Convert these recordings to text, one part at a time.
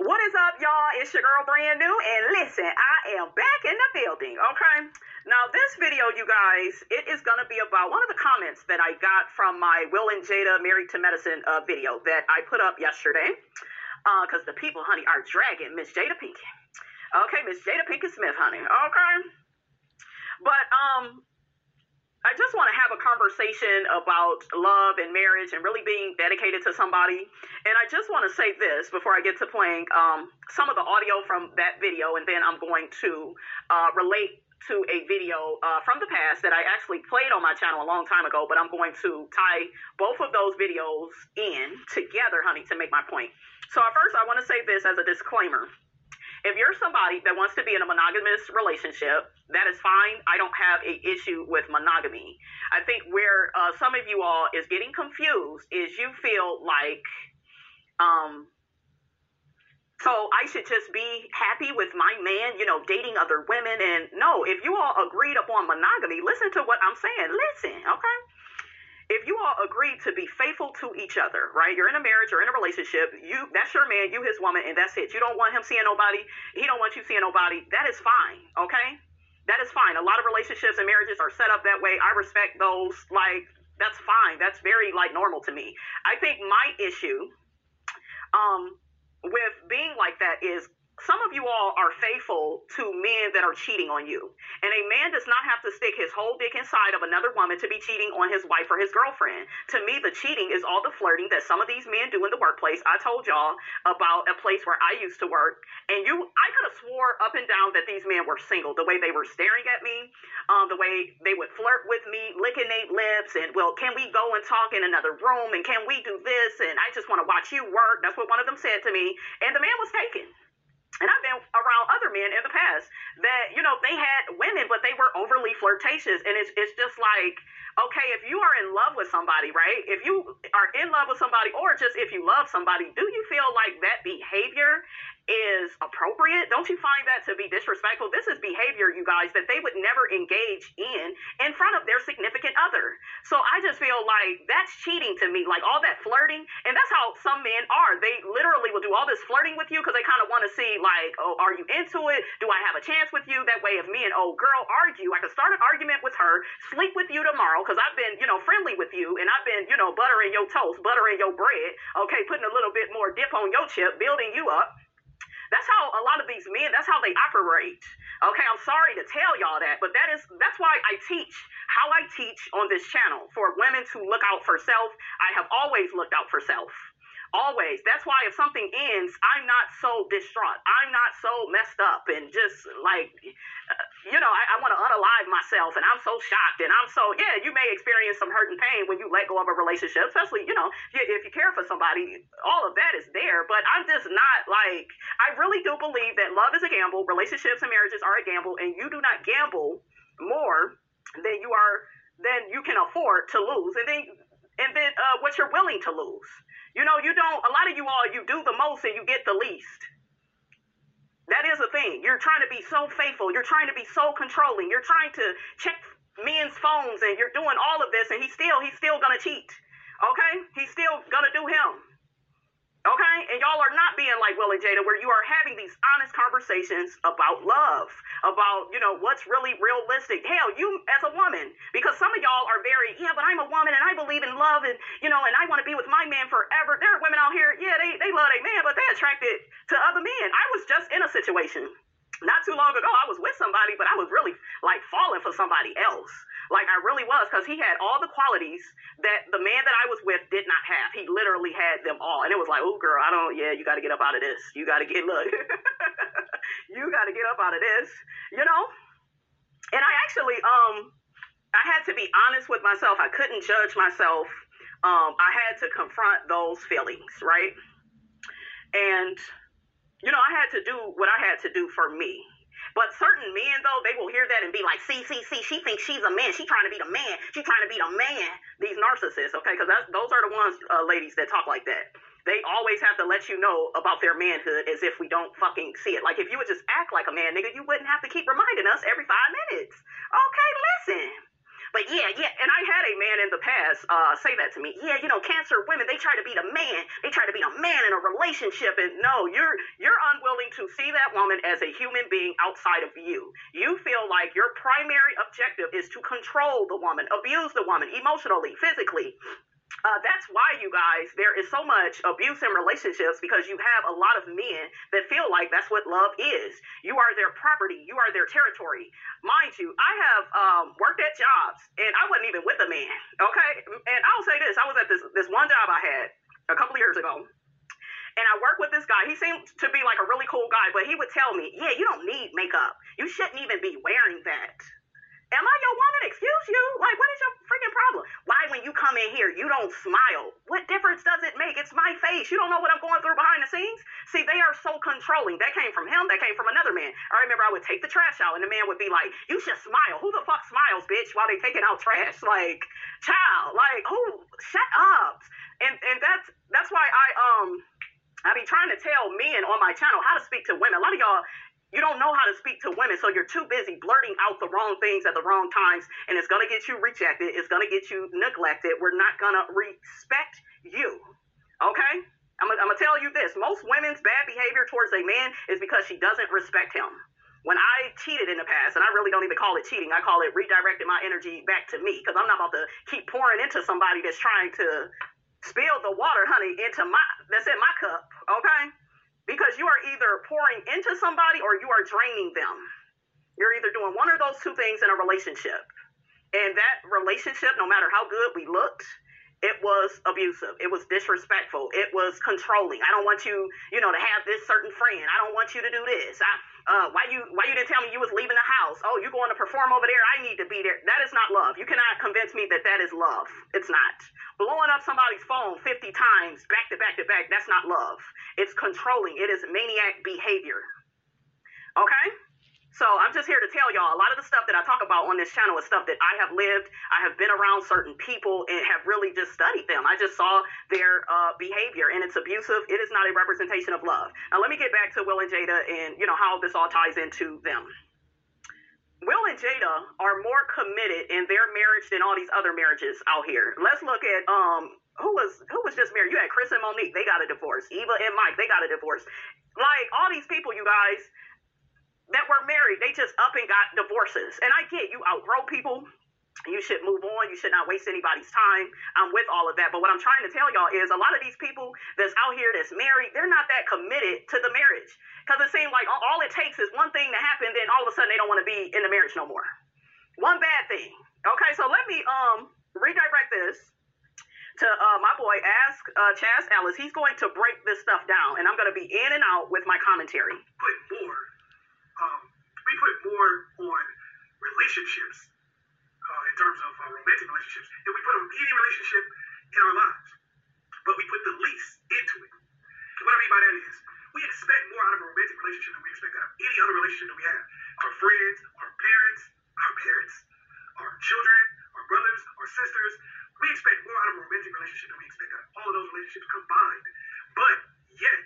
What is up, y'all? It's your girl Brand New, and listen, I am back in the building, okay? Now, this video, you guys, it is gonna be about one of the comments that I got from my Will and Jada Married to Medicine uh, video that I put up yesterday. Because uh, the people, honey, are dragging Miss Jada Pinkett. Okay, Miss Jada Pinkett Smith, honey, okay? But, um, I just want to have a conversation about love and marriage and really being dedicated to somebody. And I just want to say this before I get to playing um, some of the audio from that video, and then I'm going to uh, relate to a video uh, from the past that I actually played on my channel a long time ago, but I'm going to tie both of those videos in together, honey, to make my point. So, at first, I want to say this as a disclaimer. If you're somebody that wants to be in a monogamous relationship, that is fine. I don't have a issue with monogamy. I think where uh, some of you all is getting confused is you feel like, um, so I should just be happy with my man, you know, dating other women. And no, if you all agreed upon monogamy, listen to what I'm saying. Listen, okay? If you all agree to be faithful to each other, right? You're in a marriage or in a relationship, you that's your man, you his woman, and that's it. You don't want him seeing nobody, he don't want you seeing nobody. That is fine, okay? That is fine. A lot of relationships and marriages are set up that way. I respect those. Like, that's fine. That's very like normal to me. I think my issue um with being like that is some of you all are faithful to men that are cheating on you. And a man does not have to stick his whole dick inside of another woman to be cheating on his wife or his girlfriend. To me, the cheating is all the flirting that some of these men do in the workplace. I told y'all about a place where I used to work. And you, I could have swore up and down that these men were single. The way they were staring at me, um, the way they would flirt with me, licking their lips, and, well, can we go and talk in another room? And can we do this? And I just want to watch you work. That's what one of them said to me. And the man was taken. And I've been around other men in the past that, you know, they had women, but they were overly flirtatious. And it's, it's just like, okay, if you are in love with somebody, right? If you are in love with somebody, or just if you love somebody, do you feel like that behavior is appropriate. Don't you find that to be disrespectful? This is behavior, you guys, that they would never engage in in front of their significant other. So I just feel like that's cheating to me, like all that flirting. And that's how some men are. They literally will do all this flirting with you because they kind of want to see, like, oh, are you into it? Do I have a chance with you? That way, if me and old girl argue, I can start an argument with her, sleep with you tomorrow because I've been, you know, friendly with you and I've been, you know, buttering your toast, buttering your bread, okay, putting a little bit more dip on your chip, building you up. That's how a lot of these men, that's how they operate. Okay, I'm sorry to tell y'all that, but that is that's why I teach how I teach on this channel for women to look out for self. I have always looked out for self. Always. That's why if something ends, I'm not so distraught. I'm not so messed up and just like, you know, I, I want to unalive myself and I'm so shocked and I'm so, yeah, you may experience some hurt and pain when you let go of a relationship, especially, you know, if you care for somebody, all of that is there. But I'm just not like, I really do believe that love is a gamble, relationships and marriages are a gamble, and you do not gamble more than you are, than you can afford to lose. And then, and then uh, what you're willing to lose. You know, you don't, a lot of you all, you do the most and you get the least. That is a thing. You're trying to be so faithful. You're trying to be so controlling. You're trying to check men's phones and you're doing all of this and he's still, he's still gonna cheat. Okay? He's still gonna do him. Okay? And y'all are not being like Will and Jada, where you are having these honest conversations about love, about, you know, what's really realistic. Hell, you as a woman, because some of y'all are very, yeah, but I'm a woman and I believe in love and, you know, and I want to be with my man forever. There are women out here, yeah, they, they love their man, but they're attracted to other men. I was just in a situation not too long ago. I was with somebody, but I was really like falling for somebody else. Like I really was, because he had all the qualities that the man that I was with did not have. He literally had them all, and it was like, oh girl, I don't. Yeah, you got to get up out of this. You got to get look. you got to get up out of this. You know. And I actually, um, I had to be honest with myself. I couldn't judge myself. Um, I had to confront those feelings, right? And you know, I had to do what I had to do for me. But certain men, though, they will hear that and be like, see, see, see, she thinks she's a man. She's trying to be the man. She's trying to be the man. These narcissists, okay? Because those are the ones, uh, ladies, that talk like that. They always have to let you know about their manhood as if we don't fucking see it. Like, if you would just act like a man, nigga, you wouldn't have to keep reminding us every five minutes. Okay, listen. But yeah, yeah, and I had a man in the past uh, say that to me. Yeah, you know, cancer women they try to be the man. They try to be a man in a relationship, and no, you're you're unwilling to see that woman as a human being outside of you. You feel like your primary objective is to control the woman, abuse the woman emotionally, physically, uh, that's why you guys there is so much abuse in relationships because you have a lot of men that feel like that's what love is you are their property you are their territory mind you i have um, worked at jobs and i wasn't even with a man okay and i'll say this i was at this this one job i had a couple of years ago and I worked with this guy. He seemed to be like a really cool guy, but he would tell me, "Yeah, you don't need makeup. You shouldn't even be wearing that." Am I your woman? Excuse you? Like, what is your freaking problem? Why, when you come in here, you don't smile? What difference does it make? It's my face. You don't know what I'm going through behind the scenes? See, they are so controlling. That came from him. That came from another man. I remember I would take the trash out, and the man would be like, You should smile. Who the fuck smiles, bitch, while they taking out trash? Like, child, like, who? Shut up. And and that's that's why I um I be trying to tell men on my channel how to speak to women. A lot of y'all you don't know how to speak to women, so you're too busy blurting out the wrong things at the wrong times, and it's gonna get you rejected. It's gonna get you neglected. We're not gonna respect you. Okay? I'm I'm gonna tell you this: most women's bad behavior towards a man is because she doesn't respect him. When I cheated in the past, and I really don't even call it cheating, I call it redirecting my energy back to me, because I'm not about to keep pouring into somebody that's trying to spill the water, honey, into my that's in my cup. Okay? Because you are either pouring into somebody or you are draining them. You're either doing one of those two things in a relationship. And that relationship, no matter how good we looked, it was abusive. It was disrespectful. It was controlling. I don't want you, you know, to have this certain friend. I don't want you to do this. I, uh, why you why you didn't tell me you was leaving the house? Oh, you going to perform over there? I need to be there. That is not love. You cannot convince me that that is love. It's not. Blowing up somebody's phone 50 times back to back to back, that's not love. It's controlling. It is maniac behavior. Okay? So I'm just here to tell y'all a lot of the stuff that I talk about on this channel is stuff that I have lived. I have been around certain people and have really just studied them. I just saw their uh, behavior and it's abusive. It is not a representation of love. Now let me get back to Will and Jada and you know how this all ties into them. Will and Jada are more committed in their marriage than all these other marriages out here. Let's look at um who was who was just married. You had Chris and Monique, they got a divorce. Eva and Mike, they got a divorce. Like all these people, you guys that were married, they just up and got divorces. And I get you outgrow people. You should move on. You should not waste anybody's time. I'm with all of that. But what I'm trying to tell y'all is a lot of these people that's out here that's married, they're not that committed to the marriage. Because it seems like all it takes is one thing to happen, then all of a sudden they don't want to be in the marriage no more. One bad thing. Okay, so let me um redirect this to uh, my boy Ask uh, Chaz Ellis. He's going to break this stuff down, and I'm going to be in and out with my commentary. Put more um, we put more on relationships uh, in terms of uh, romantic relationships than we put on any relationship in our lives. But we put the least into it. And what I mean by that is we expect more out of a romantic relationship than we expect out of any other relationship that we have. Our friends, our parents, our parents, our children, our brothers, our sisters. We expect more out of a romantic relationship than we expect out of all of those relationships combined. But yet,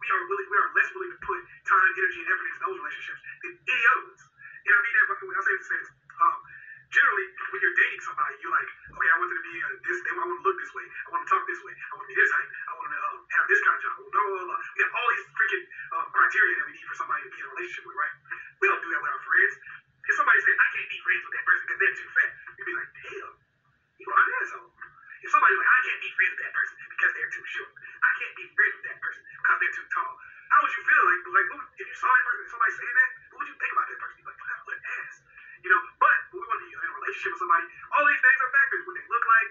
we are willing, we are less willing to put time, energy, and effort into those relationships than any other ones. And I mean that when I say this, um, generally when you're dating somebody, you're like, okay, I want them to be uh, this, they, I want to look this way, I want to talk this way, I want to be this height, I want to uh, have this kind of job, blah, blah, blah. We have all these freaking uh, criteria that we need for somebody to be in a relationship with, right? We don't do that with our friends. If somebody says, I can't be friends with that person because they're too fat, you'd be like, damn, you are an asshole. If somebody's like, I can't be friends with that person because they're too short, I can't be friends with that person because they're too tall. How would you feel? Like, like if you saw that person, and somebody saying that, what would you think about that person? You'd be like, what an ass. You know, but when we want to be in a relationship with somebody, all these things are factors. What they look like,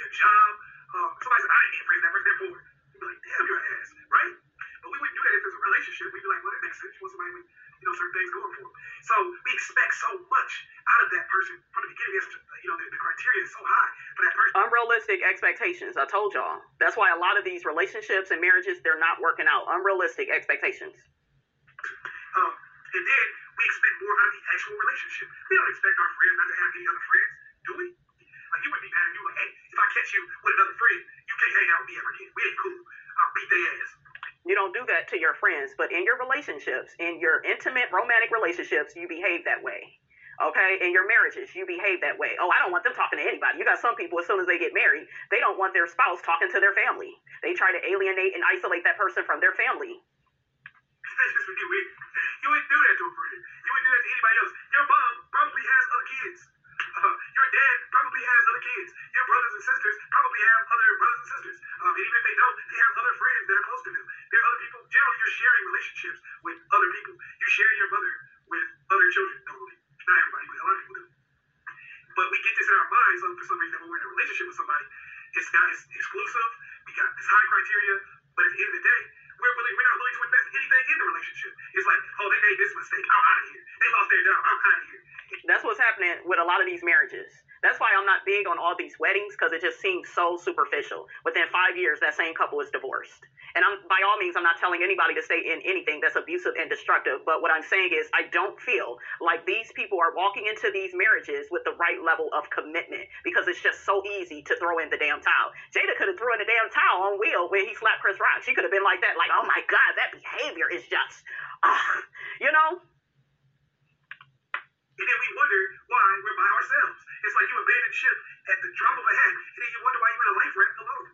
their job. Um, somebody said, I ain't being friends with that person, therefore, you'd be like, damn, you're an ass, right? But we wouldn't do that if there's a relationship. We'd be like, well, that makes sense. You want somebody with, you know, certain things going for them. So we expect so much out of that person from the beginning. It's, you know, the, the criteria is so high for that person. Unrealistic expectations. I told y'all. That's why a lot of these relationships and marriages, they're not working out. Unrealistic expectations. Um, and then we expect more out of the actual relationship. We don't expect our friends not to have any other friends, do we? Like you would be mad at you like, hey, if I catch you with another friend, you can't hang out with me ever again. We ain't cool. I'll beat their ass. You don't do that to your friends, but in your relationships, in your intimate romantic relationships, you behave that way. Okay, in your marriages, you behave that way. Oh, I don't want them talking to anybody. You got some people, as soon as they get married, they don't want their spouse talking to their family. They try to alienate and isolate that person from their family. That's just weird. You wouldn't do that to a friend. You wouldn't do that to anybody else. Your mom probably has other kids. Uh, your dad probably has other kids. Your brothers and sisters probably have other brothers and sisters. Um, and even if they don't, they have other friends that are close to them. There are other people. Generally, you're sharing relationships with other people. You share your mother with other children. Normally, not everybody, but a lot of people do. But we get this in our minds so for some reason when we're in a relationship with somebody. It's not it's exclusive. We got this high criteria. But at the end of the day, we're willing, we're not willing to invest anything in the relationship. It's like, oh, they made this mistake. I'm out of here. They lost their job. I'm out of here. That's what's happening with a lot of these marriages. That's why I'm not big on all these weddings because it just seems so superficial. Within five years, that same couple is divorced. And I'm by all means, I'm not telling anybody to stay in anything that's abusive and destructive. But what I'm saying is, I don't feel like these people are walking into these marriages with the right level of commitment because it's just so easy to throw in the damn towel. Jada could have thrown in the damn towel on Will when he slapped Chris Rock. She could have been like that, like, oh my God, that behavior is just, ah, you know. And then we wonder why we're by ourselves. It's like you abandon ship at the drop of a hat, and then you wonder why you're in a life raft alone.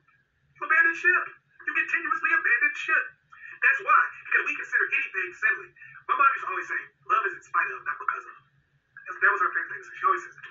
You abandon ship. You continuously abandon ship. That's why, because we consider anything settling. My mom used to always say, love is in spite of, not because of. That was her favorite thing. So she always says it.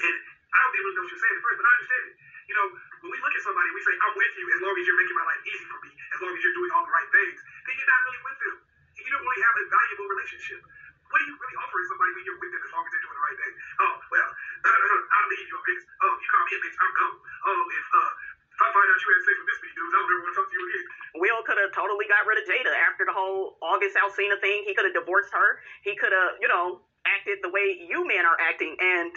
And I don't even know what she was saying at first, but I understand it. You know, when we look at somebody, we say, I'm with you as long as you're making my life easy for me, as long as you're doing all the right things, then you're not really with them. And you don't really have a valuable relationship. What are you really offering somebody when you're with them as long as they're doing the right thing? Oh, well, I'll leave you a bitch. Oh, you call me a bitch, I'm gone. Oh, if uh if I find out you had sex with this many dudes, I don't ever want to talk to you again. Will could have totally got rid of Jada after the whole August Alsina thing. He could have divorced her. He could have, you know, acted the way you men are acting. And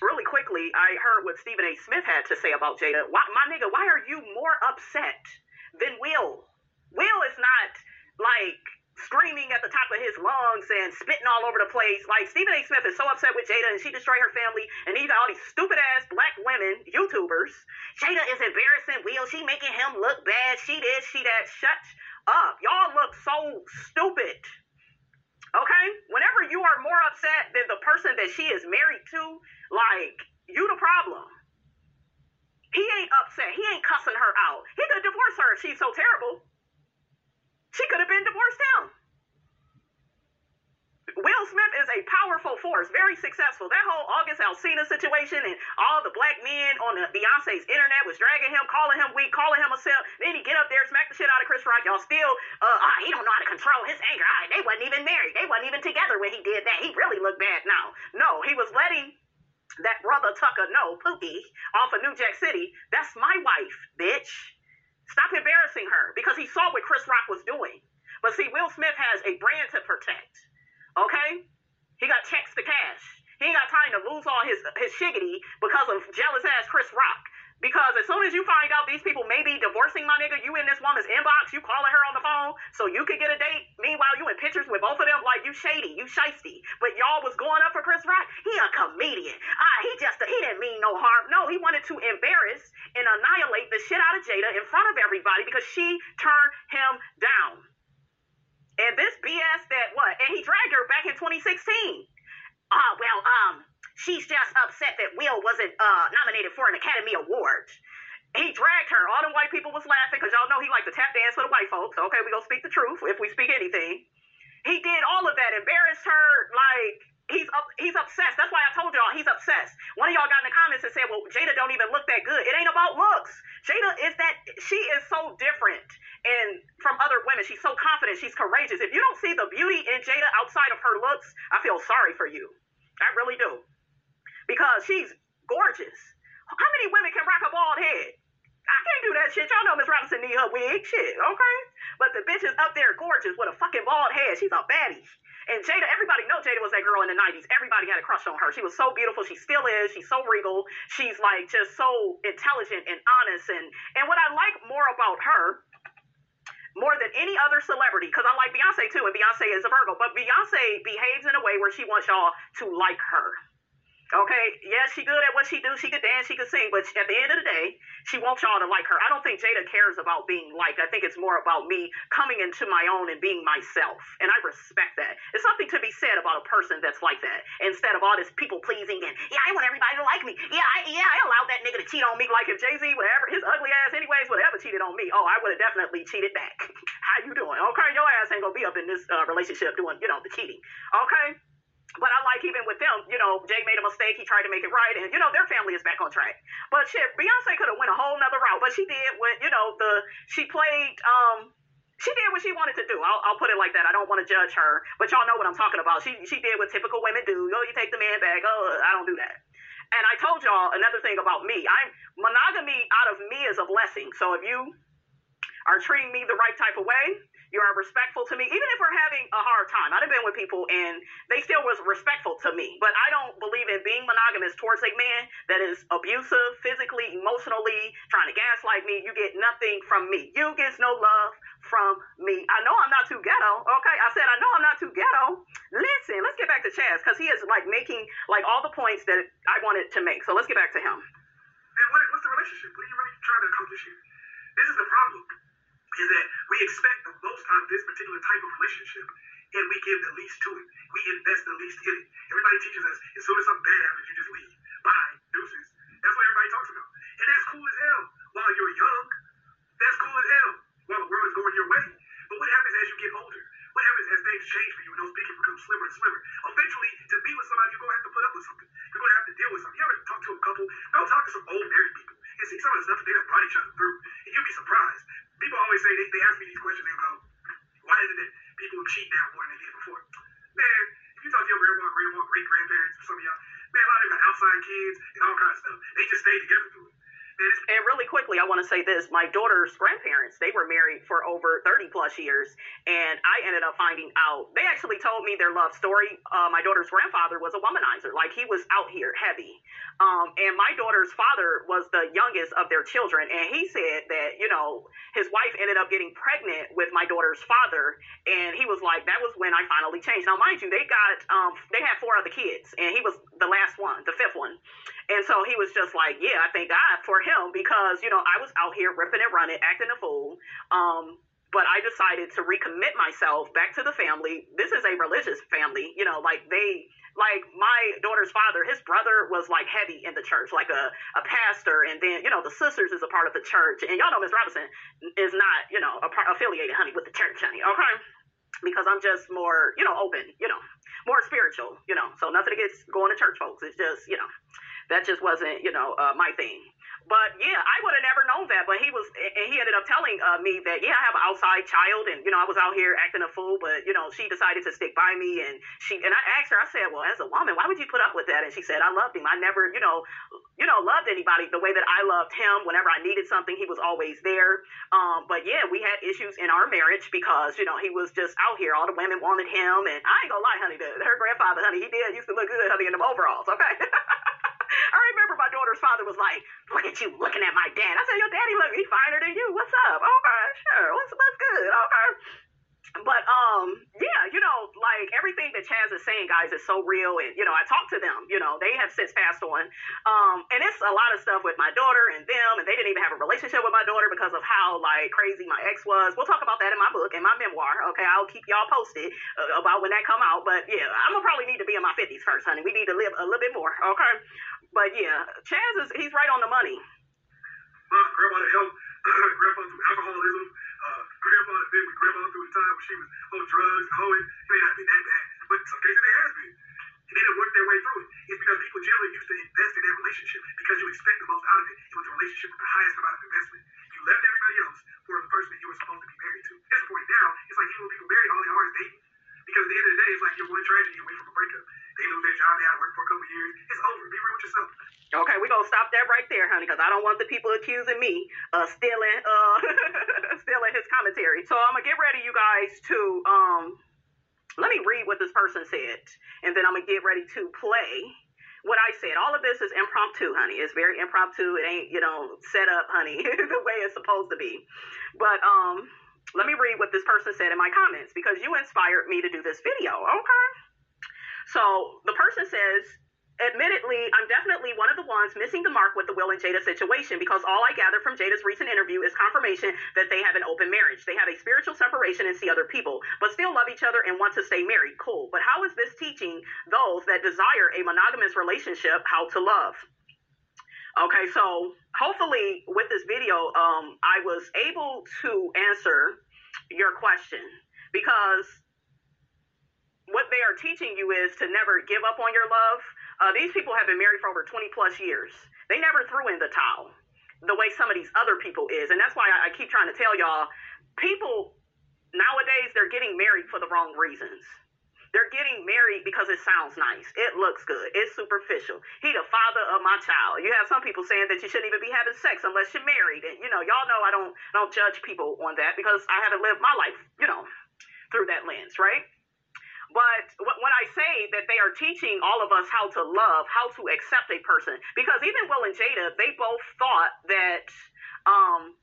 really quickly, I heard what Stephen A. Smith had to say about Jada. Why, my nigga, why are you more upset than Will? Will is not like screaming at the top of his lungs and spitting all over the place. Like Stephen A. Smith is so upset with Jada and she destroyed her family and he got all these stupid ass black women, YouTubers. Jada is embarrassing Will. She making him look bad. She this, she that. Shut up. Y'all look so stupid. Okay? Whenever you are more upset than the person that she is married to, like, you the problem. He ain't upset. He ain't cussing her out. He could divorce her if she's so terrible. She could have been divorced him. Will Smith is a powerful force, very successful. That whole August Alsina situation and all the black men on the Beyonce's internet was dragging him, calling him weak, calling him a simp. Then he get up there, smack the shit out of Chris Rock. Y'all still, uh, ah, he don't know how to control his anger. Ah, they wasn't even married. They wasn't even together when he did that. He really looked bad now. No, he was letting that brother Tucker know, Pookie, off of New Jack City, that's my wife, bitch. Stop embarrassing her because he saw what Chris Rock was doing. But see, Will Smith has a brand to protect. Okay? He got checks to cash. He ain't got time to lose all his his shiggity because of jealous ass Chris Rock. Because as soon as you find out these people may be divorcing my nigga, you in this woman's inbox, you calling her on the phone so you could get a date. Meanwhile, you in pictures with both of them like you shady, you shisty. But y'all was going up for Chris Rock. He a comedian. Ah, he just he didn't mean no harm. No, he wanted to embarrass and annihilate the shit out of Jada in front of everybody because she turned him down. And this BS that what? And he dragged her back in 2016. Ah, uh, well, um, she's just upset that Will wasn't uh, nominated for an Academy Award. He dragged her. All the white people was laughing because y'all know he liked to tap dance for the white folks. Okay, we gonna speak the truth if we speak anything. He did all of that, embarrassed her, like he's up, he's obsessed. That's why I told y'all he's obsessed. One of y'all got in the comments and said, "Well, Jada don't even look that good." It ain't about looks. Jada is that she is so different and from other women. She's so confident. She's courageous. If you don't see the beauty in Jada outside of her looks, I feel sorry for you. I really do, because she's gorgeous. How many women can rock a bald head? I can't do that shit. Y'all know Miss Robinson need her wig. Shit, okay? But the bitch is up there gorgeous with a fucking bald head. She's a baddie. And Jada, everybody know Jada was that girl in the 90s. Everybody had a crush on her. She was so beautiful. She still is. She's so regal. She's like just so intelligent and honest. And, and what I like more about her, more than any other celebrity, because I like Beyonce too, and Beyonce is a Virgo, but Beyonce behaves in a way where she wants y'all to like her. Okay, yeah, she good at what she do. She could dance, she could sing, but at the end of the day, she wants y'all to like her. I don't think Jada cares about being liked. I think it's more about me coming into my own and being myself, and I respect that. It's something to be said about a person that's like that, instead of all this people pleasing and yeah, I want everybody to like me. Yeah, I, yeah, I allowed that nigga to cheat on me. Like if Jay Z, whatever his ugly ass, anyways, would ever cheated on me, oh, I would have definitely cheated back. How you doing? Okay, your ass ain't gonna be up in this uh, relationship doing, you know, the cheating. Okay. But I like even with them, you know, Jay made a mistake. He tried to make it right, and you know their family is back on track. But shit, Beyonce could have went a whole nother route, but she did with you know the she played um she did what she wanted to do. I'll, I'll put it like that. I don't want to judge her, but y'all know what I'm talking about. She she did what typical women do. Oh, you take the man back. Oh, I don't do that. And I told y'all another thing about me. I'm monogamy out of me is a blessing. So if you are treating me the right type of way, you are respectful to me, even if we're having a hard time. I've been with people and they still was respectful to me, but I don't believe in being monogamous towards a man that is abusive, physically, emotionally, trying to gaslight me. You get nothing from me. You get no love from me. I know I'm not too ghetto. Okay, I said I know I'm not too ghetto. Listen, let's get back to Chaz because he is like making like all the points that I wanted to make. So let's get back to him. And what, what's the relationship? What are you really trying to accomplish here? This is the problem is that we expect the most out of this particular type of relationship and we give the least to it. We invest the least in it. Everybody teaches us as soon as something bad happens, you just leave. Bye, deuces. That's what everybody talks about. And that's cool as hell while you're young. That's cool as hell while the world is going your way. But what happens as you get older? What happens as things change for you and those pickets become slimmer and slimmer? Eventually, to be with somebody, you're going to have to put up with something. You're going to have to deal with something. You ever talk to a couple? Go talk to some old married people and see some of the stuff they have brought each other through. And you'll be surprised people always say they, they ask me these questions and go, why is it that people cheat now more than they did before? Man, if you talk to your grandma, grandma, great grandparents, some of y'all, man, a lot of them got outside kids and all kinds of stuff. They just stay together through it. And really quickly, I want to say this. My daughter's grandparents, they were married for over 30 plus years. And I ended up finding out, they actually told me their love story. Uh, my daughter's grandfather was a womanizer. Like he was out here heavy. Um, and my daughter's father was the youngest of their children. And he said that, you know, his wife ended up getting pregnant with my daughter's father. And he was like, that was when I finally changed. Now, mind you, they got, um, they had four other kids. And he was the last one, the fifth one. And so he was just like, yeah, I thank God for him because, you know, I was out here ripping and running, acting a fool. Um, but I decided to recommit myself back to the family. This is a religious family, you know, like they, like my daughter's father, his brother was like heavy in the church, like a, a pastor. And then, you know, the sisters is a part of the church. And y'all know Miss Robinson is not, you know, affiliated, honey, with the church, honey, okay? Because I'm just more, you know, open, you know, more spiritual, you know. So nothing against going to church, folks. It's just, you know, that just wasn't, you know, uh, my thing. But yeah, I would have never known that. But he was, and he ended up telling uh, me that yeah, I have an outside child, and you know, I was out here acting a fool, but you know, she decided to stick by me, and she, and I asked her, I said, well, as a woman, why would you put up with that? And she said, I loved him. I never, you know, you know, loved anybody the way that I loved him. Whenever I needed something, he was always there. Um, but yeah, we had issues in our marriage because you know he was just out here. All the women wanted him, and I ain't gonna lie, honey, her grandfather, honey, he did used to look good, honey, in them overalls. Okay. I remember my daughter's father was like, "Look at you looking at my dad." I said, "Your daddy look, he finer than you. What's up? Okay, sure. What's what's good? Okay." But um, yeah, you know, like everything that Chaz is saying, guys, is so real. And you know, I talked to them. You know, they have since passed on. Um, and it's a lot of stuff with my daughter and them, and they didn't even have a relationship with my daughter because of how like crazy my ex was. We'll talk about that in my book, in my memoir. Okay, I'll keep y'all posted uh, about when that come out. But yeah, I'm gonna probably need to be in my 50s first, honey. We need to live a little bit more. Okay. But yeah, Chaz is he's right on the money. My grandma helped grandpa through alcoholism. Uh, grandpa had been with grandma through the time when she was on drugs hoeing. It may not be that bad, but in some cases it has been. And they didn't work their way through it. It's because people generally used to invest in that relationship because you expect the most out of it. It was a relationship with the highest amount of investment. You left everybody else for the person that you were supposed to be married to. At this point now, it's like even when people marry, all they are is dating. Because at the end of the day, it's like you're one tragedy away from a breakup. They lose their job, they had to work for a couple of years. It's over. Be real with yourself. Okay, we're gonna stop that right there, honey, because I don't want the people accusing me of stealing uh stealing his commentary. So I'm gonna get ready, you guys, to um let me read what this person said, and then I'm gonna get ready to play what I said. All of this is impromptu, honey. It's very impromptu. It ain't, you know, set up, honey, the way it's supposed to be. But um let me read what this person said in my comments because you inspired me to do this video, okay? So the person says, admittedly, I'm definitely one of the ones missing the mark with the Will and Jada situation because all I gather from Jada's recent interview is confirmation that they have an open marriage. They have a spiritual separation and see other people, but still love each other and want to stay married. Cool. But how is this teaching those that desire a monogamous relationship how to love? Okay, so hopefully with this video, um, I was able to answer your question because what they are teaching you is to never give up on your love. Uh, these people have been married for over 20 plus years. They never threw in the towel the way some of these other people is. And that's why I, I keep trying to tell y'all people nowadays, they're getting married for the wrong reasons. They're getting married because it sounds nice. It looks good. It's superficial. He the father of my child. You have some people saying that you shouldn't even be having sex unless you're married. And you know, y'all know I don't don't judge people on that because I haven't lived my life, you know, through that lens, right? But when I say that they are teaching all of us how to love, how to accept a person, because even Will and Jada, they both thought that um,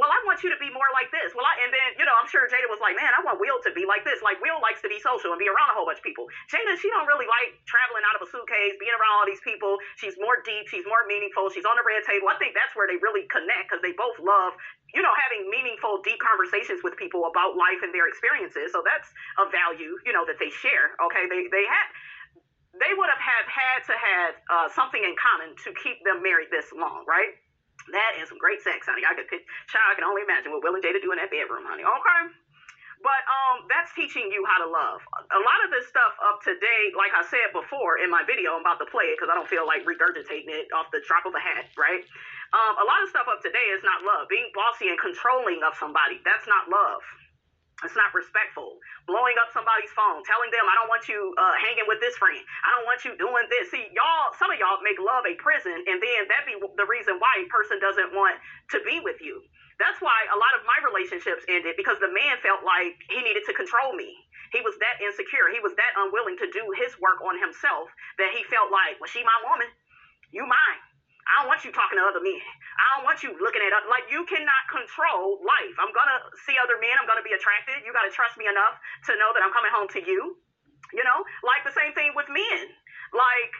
well, I want you to be more like this. Well, I, and then, you know, I'm sure Jada was like, man, I want Will to be like this. Like, Will likes to be social and be around a whole bunch of people. Jada, she don't really like traveling out of a suitcase, being around all these people. She's more deep. She's more meaningful. She's on the red table. I think that's where they really connect because they both love, you know, having meaningful, deep conversations with people about life and their experiences. So that's a value, you know, that they share. Okay. They, they had, they would have had, had to have uh, something in common to keep them married this long, right? That and some great sex, honey. I could child, I can only imagine what Will and Jada do in that bedroom, honey. Okay. But um, that's teaching you how to love. A lot of this stuff up to date, like I said before in my video, I'm about to play it because I don't feel like regurgitating it off the drop of a hat, right? Um, a lot of stuff up today is not love. Being bossy and controlling of somebody, that's not love. It's not respectful. Blowing up somebody's phone, telling them, I don't want you uh, hanging with this friend. I don't want you doing this. See, y'all, some of y'all make love a prison, and then that be the reason why a person doesn't want to be with you. That's why a lot of my relationships ended because the man felt like he needed to control me. He was that insecure. He was that unwilling to do his work on himself that he felt like, well, she my woman. You mine. I don't want you talking to other men. I don't want you looking at other, like you cannot control life. I'm gonna see other men. I'm gonna be attracted. You gotta trust me enough to know that I'm coming home to you. You know, like the same thing with men. Like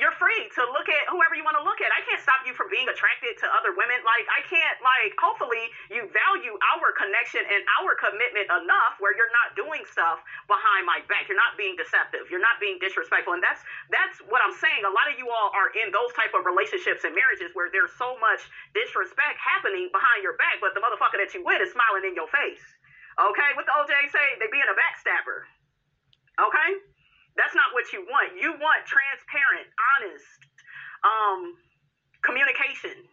you're free to look at whoever you want to look at. I can't stop you from being attracted to other women. Like, I can't, like, hopefully you value our connection and our commitment enough where you're not doing stuff behind my back. You're not being deceptive. You're not being disrespectful. And that's, that's what I'm saying. A lot of you all are in those type of relationships and marriages where there's so much disrespect happening behind your back, but the motherfucker that you with is smiling in your face. Okay? What the OJ say? They being a backstabber. Okay? That's not what you want. You want transparent, honest um, communication.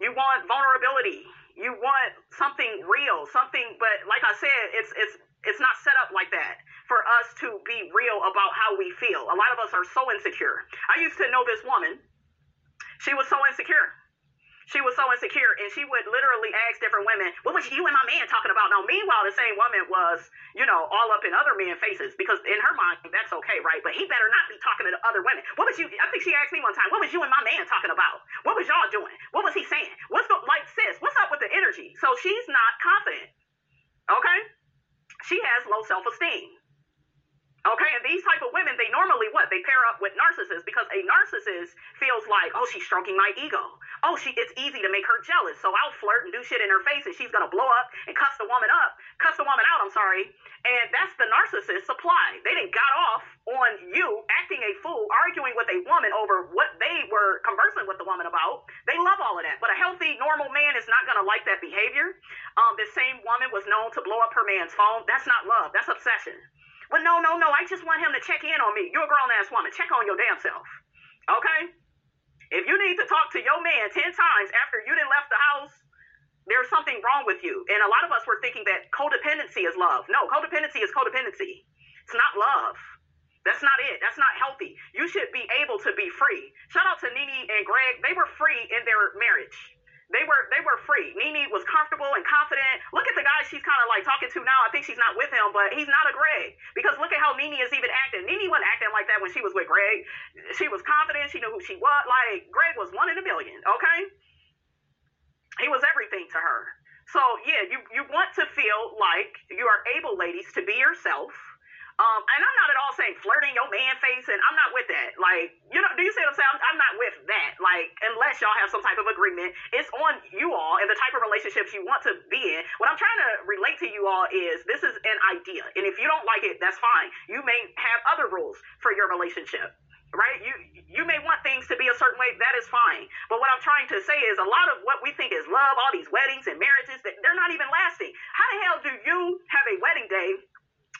You want vulnerability. You want something real, something. But like I said, it's it's it's not set up like that for us to be real about how we feel. A lot of us are so insecure. I used to know this woman. She was so insecure she was so insecure and she would literally ask different women, what was you and my man talking about? Now, meanwhile, the same woman was, you know, all up in other men's faces because in her mind, that's okay, right? But he better not be talking to other women. What was you, I think she asked me one time, what was you and my man talking about? What was y'all doing? What was he saying? What's the, like, sis, what's up with the energy? So she's not confident, okay? She has low self esteem. Okay, and these type of women, they normally what? They pair up with narcissists because a narcissist feels like, oh, she's stroking my ego. Oh, she it's easy to make her jealous. So I'll flirt and do shit in her face and she's gonna blow up and cuss the woman up, cuss the woman out, I'm sorry. And that's the narcissist supply. They didn't got off on you acting a fool, arguing with a woman over what they were conversing with the woman about. They love all of that. But a healthy, normal man is not gonna like that behavior. Um, same woman was known to blow up her man's phone. That's not love, that's obsession. Well, no, no, no. I just want him to check in on me. You're a grown ass woman. Check on your damn self. Okay? If you need to talk to your man 10 times after you didn't left the house, there's something wrong with you. And a lot of us were thinking that codependency is love. No, codependency is codependency. It's not love. That's not it. That's not healthy. You should be able to be free. Shout out to Nene and Greg. They were free in their marriage. They were they were free. Nene was comfortable and confident. Look at the guy she's kind of like talking to now. I think she's not with him, but he's not a Greg because look at how Nene is even acting. Nene wasn't acting like that when she was with Greg. She was confident. She knew who she was. Like Greg was one in a million. Okay, he was everything to her. So yeah, you you want to feel like you are able, ladies, to be yourself Um, and I'm not at all saying flirting your man face, and I'm not with that. Like, you know, do you see what I'm saying? I'm, I'm not with that. Like, unless y'all have some type of agreement, it's on you all and the type of relationships you want to be in. What I'm trying to relate to you all is this is an idea, and if you don't like it, that's fine. You may have other rules for your relationship right? You you may want things to be a certain way. That is fine. But what I'm trying to say is a lot of what we think is love, all these weddings and marriages, they're not even lasting. How the hell do you have a wedding day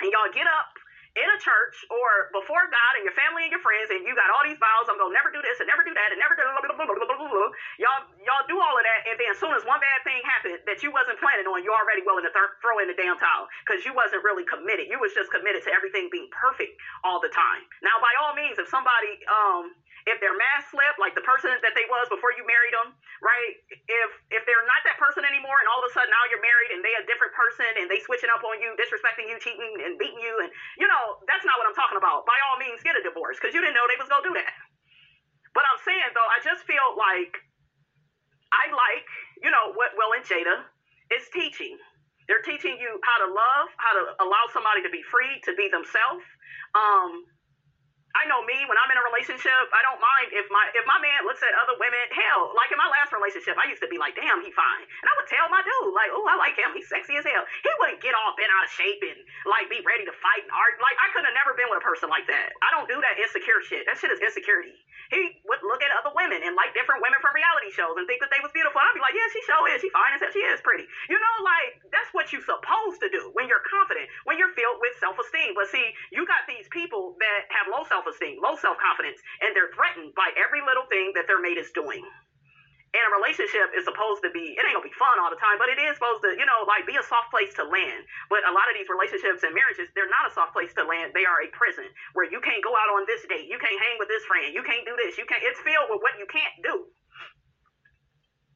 and y'all get up in a church or before God and your family and your friends, and you got all these vows, I'm gonna never do this and never do that and never do blah, blah, blah, blah, blah, blah. y'all y'all do all of that, and then as soon as one bad thing happened that you wasn't planning on, you're already willing to th- throw in the damn towel because you wasn't really committed. You was just committed to everything being perfect all the time. Now, by all means, if somebody um if their mask slipped, like the person that they was before you married them, right? If if they're not that person anymore, and all of a sudden now you're married and they a different person and they switching up on you, disrespecting you, cheating and beating you, and you know that's not what I'm talking about. By all means, get a divorce because you didn't know they was gonna do that. But I'm saying though, I just feel like I like you know what Will and Jada is teaching. They're teaching you how to love, how to allow somebody to be free, to be themselves. Um, I know me when I'm in a relationship, I don't mind if my if my man looks at other women. Hell, like in my last relationship, I used to be like, damn, he fine, and I would tell my dude like, oh, I like him, he's sexy as hell. He wouldn't get all bent out of shape and like be ready to fight and argue. Like I could have never been with a person like that. I don't do that insecure shit. That shit is insecurity. He would look at other women and like different women from reality shows and think that they was beautiful. I'd be like, yeah, she sure is. She fine as hell. She is pretty. You know, like that's what you're supposed to do when you're confident, when you're filled with self-esteem. But see, you got these people that have low self confidence, and they're threatened by every little thing that their mate is doing. And a relationship is supposed to be, it ain't gonna be fun all the time, but it is supposed to, you know, like be a soft place to land. But a lot of these relationships and marriages, they're not a soft place to land. They are a prison where you can't go out on this date, you can't hang with this friend, you can't do this, you can't, it's filled with what you can't do.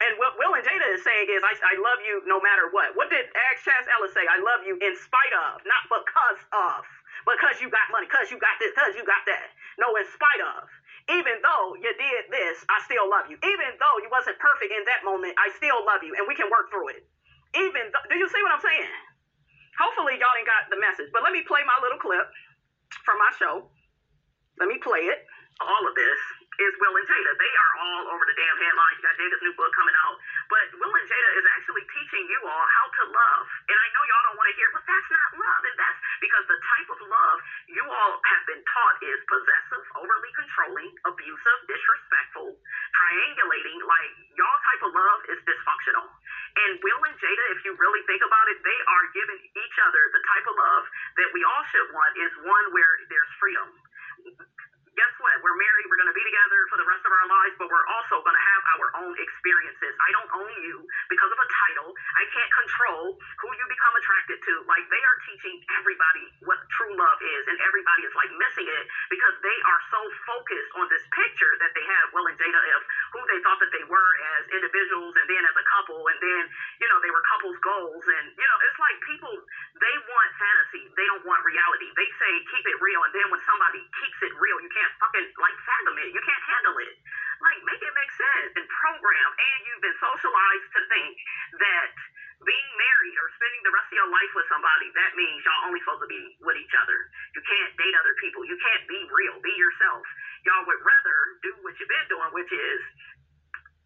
And what Will and Jada is saying is, I, I love you no matter what. What did Ask Chaz Ellis say? I love you in spite of, not because of. Because you got money, because you got this, because you got that. No, in spite of. Even though you did this, I still love you. Even though you wasn't perfect in that moment, I still love you, and we can work through it. Even though, do you see what I'm saying? Hopefully, y'all ain't got the message. But let me play my little clip from my show. Let me play it. All of this is Will and Jada. They are all over the damn headlines. You got Jada's new book coming out. But Will and Jada is actually teaching you all how to love. And I know y'all don't want to hear, but that's not love. And that's because the type of love you all have been taught is possessive, overly controlling, abusive, disrespectful, triangulating. Like, y'all type of love is dysfunctional. And Will and Jada, if you really think about it, they are giving each other the type of love that we all should want is one where there's freedom guess what? We're married. We're going to be together for the rest of our lives, but we're also going to have our own experiences. I don't own you because of a title. I can't control who you become attracted to. Like they are teaching everybody what true love is, and everybody is like missing it because they are so focused on this picture that they have Will and Jada of who they thought that they were as individuals, and then as a couple, and then you know they were couples goals, and you know it's like people they want fantasy, they don't want reality. They say keep it real, and then when somebody keeps it real, you can't fucking like fathom it. You can't handle it. Like make it make sense and program. And you've been socialized to think that being married or spending the rest of your life with somebody, that means y'all only supposed to be with each other. You can't date other people. You can't be real. Be yourself. Y'all would rather do what you've been doing, which is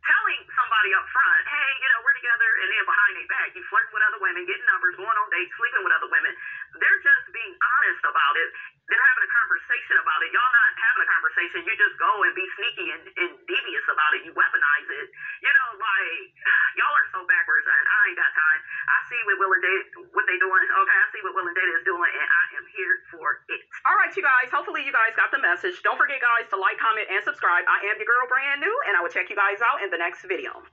telling somebody up front, hey, you know, we're together, and then behind their back, you flirting with other women, getting numbers, going on dates, sleeping with other women. They're just being honest about it. They're having a conversation about it. Y'all not having a conversation. You just go and be sneaky and, and devious about it. You weaponize it. You know, like y'all are so backwards, and I ain't got time. I see what Will and Jada, what they doing. Okay, I see what Will and Jada is doing, and I am here for it. All right, you guys. Hopefully, you guys got the message. Don't forget, guys, to like, comment, and subscribe. I am your girl, brand new, and I will check you guys out in the next video.